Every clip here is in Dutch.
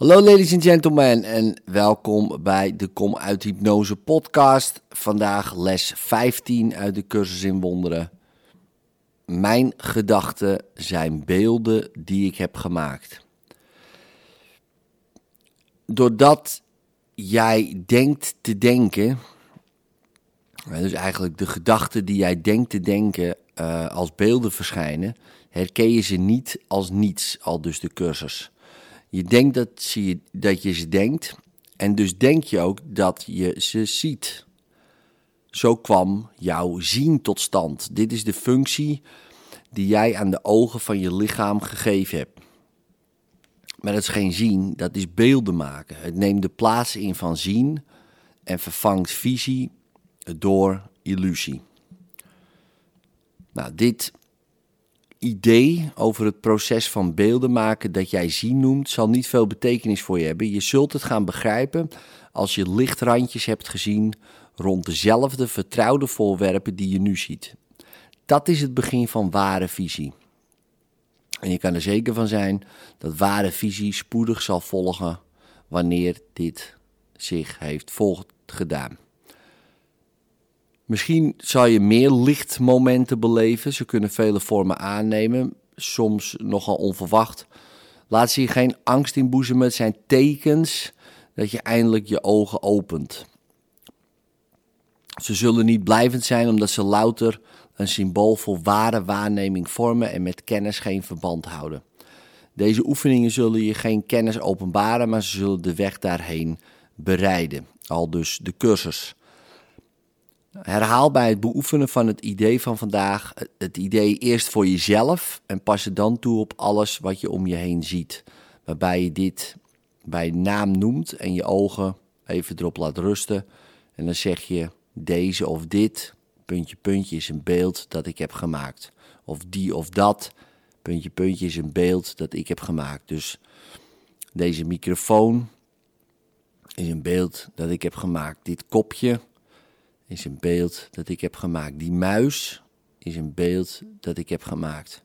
Hallo ladies and gentlemen en welkom bij de Kom uit Hypnose podcast. Vandaag les 15 uit de cursus in wonderen. Mijn gedachten zijn beelden die ik heb gemaakt. Doordat jij denkt te denken, dus eigenlijk de gedachten die jij denkt te denken uh, als beelden verschijnen, herken je ze niet als niets, al dus de cursus. Je denkt dat, je, dat je ze denkt en dus denk je ook dat je ze ziet. Zo kwam jouw zien tot stand. Dit is de functie die jij aan de ogen van je lichaam gegeven hebt. Maar dat is geen zien, dat is beelden maken. Het neemt de plaats in van zien en vervangt visie door illusie. Nou, dit idee over het proces van beelden maken dat jij zien noemt, zal niet veel betekenis voor je hebben. Je zult het gaan begrijpen als je lichtrandjes hebt gezien rond dezelfde vertrouwde voorwerpen die je nu ziet. Dat is het begin van ware visie. En je kan er zeker van zijn dat ware visie spoedig zal volgen wanneer dit zich heeft voortgedaan. Misschien zal je meer lichtmomenten beleven. Ze kunnen vele vormen aannemen, soms nogal onverwacht. Laat ze je geen angst inboezemen. Het zijn tekens dat je eindelijk je ogen opent. Ze zullen niet blijvend zijn omdat ze louter een symbool voor ware waarneming vormen en met kennis geen verband houden. Deze oefeningen zullen je geen kennis openbaren, maar ze zullen de weg daarheen bereiden. Al dus de cursus. Herhaal bij het beoefenen van het idee van vandaag het idee eerst voor jezelf en pas het dan toe op alles wat je om je heen ziet. Waarbij je dit bij naam noemt en je ogen even erop laat rusten. En dan zeg je deze of dit, puntje puntje is een beeld dat ik heb gemaakt. Of die of dat, puntje puntje is een beeld dat ik heb gemaakt. Dus deze microfoon is een beeld dat ik heb gemaakt. Dit kopje is een beeld dat ik heb gemaakt. Die muis is een beeld dat ik heb gemaakt.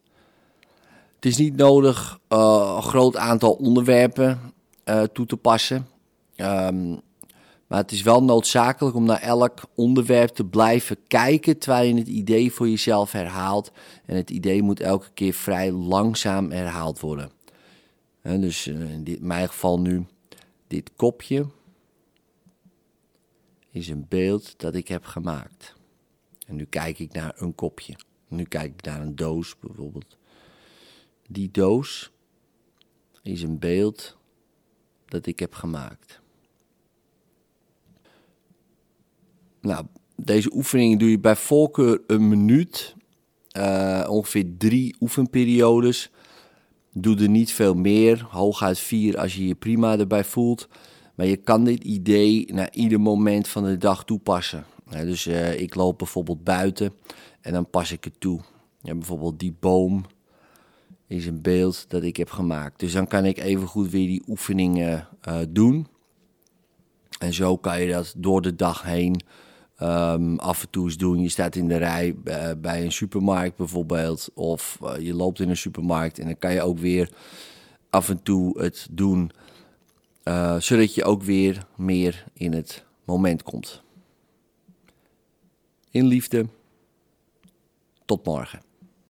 Het is niet nodig uh, een groot aantal onderwerpen uh, toe te passen. Um, maar het is wel noodzakelijk om naar elk onderwerp te blijven kijken terwijl je het idee voor jezelf herhaalt. En het idee moet elke keer vrij langzaam herhaald worden. dus uh, in, dit, in mijn geval nu dit kopje is een beeld dat ik heb gemaakt. En nu kijk ik naar een kopje. Nu kijk ik naar een doos bijvoorbeeld. Die doos is een beeld dat ik heb gemaakt. Nou, deze oefening doe je bij voorkeur een minuut. Uh, ongeveer drie oefenperiodes. Doe er niet veel meer. Hooguit vier als je je prima erbij voelt. Maar je kan dit idee naar ieder moment van de dag toepassen. dus uh, ik loop bijvoorbeeld buiten en dan pas ik het toe. Bijvoorbeeld die boom is een beeld dat ik heb gemaakt. Dus dan kan ik even goed weer die oefeningen uh, doen. En zo kan je dat door de dag heen um, af en toe eens doen. Je staat in de rij uh, bij een supermarkt bijvoorbeeld. Of je loopt in een supermarkt en dan kan je ook weer af en toe het doen uh, zodat je ook weer meer in het moment komt. In liefde. Tot morgen.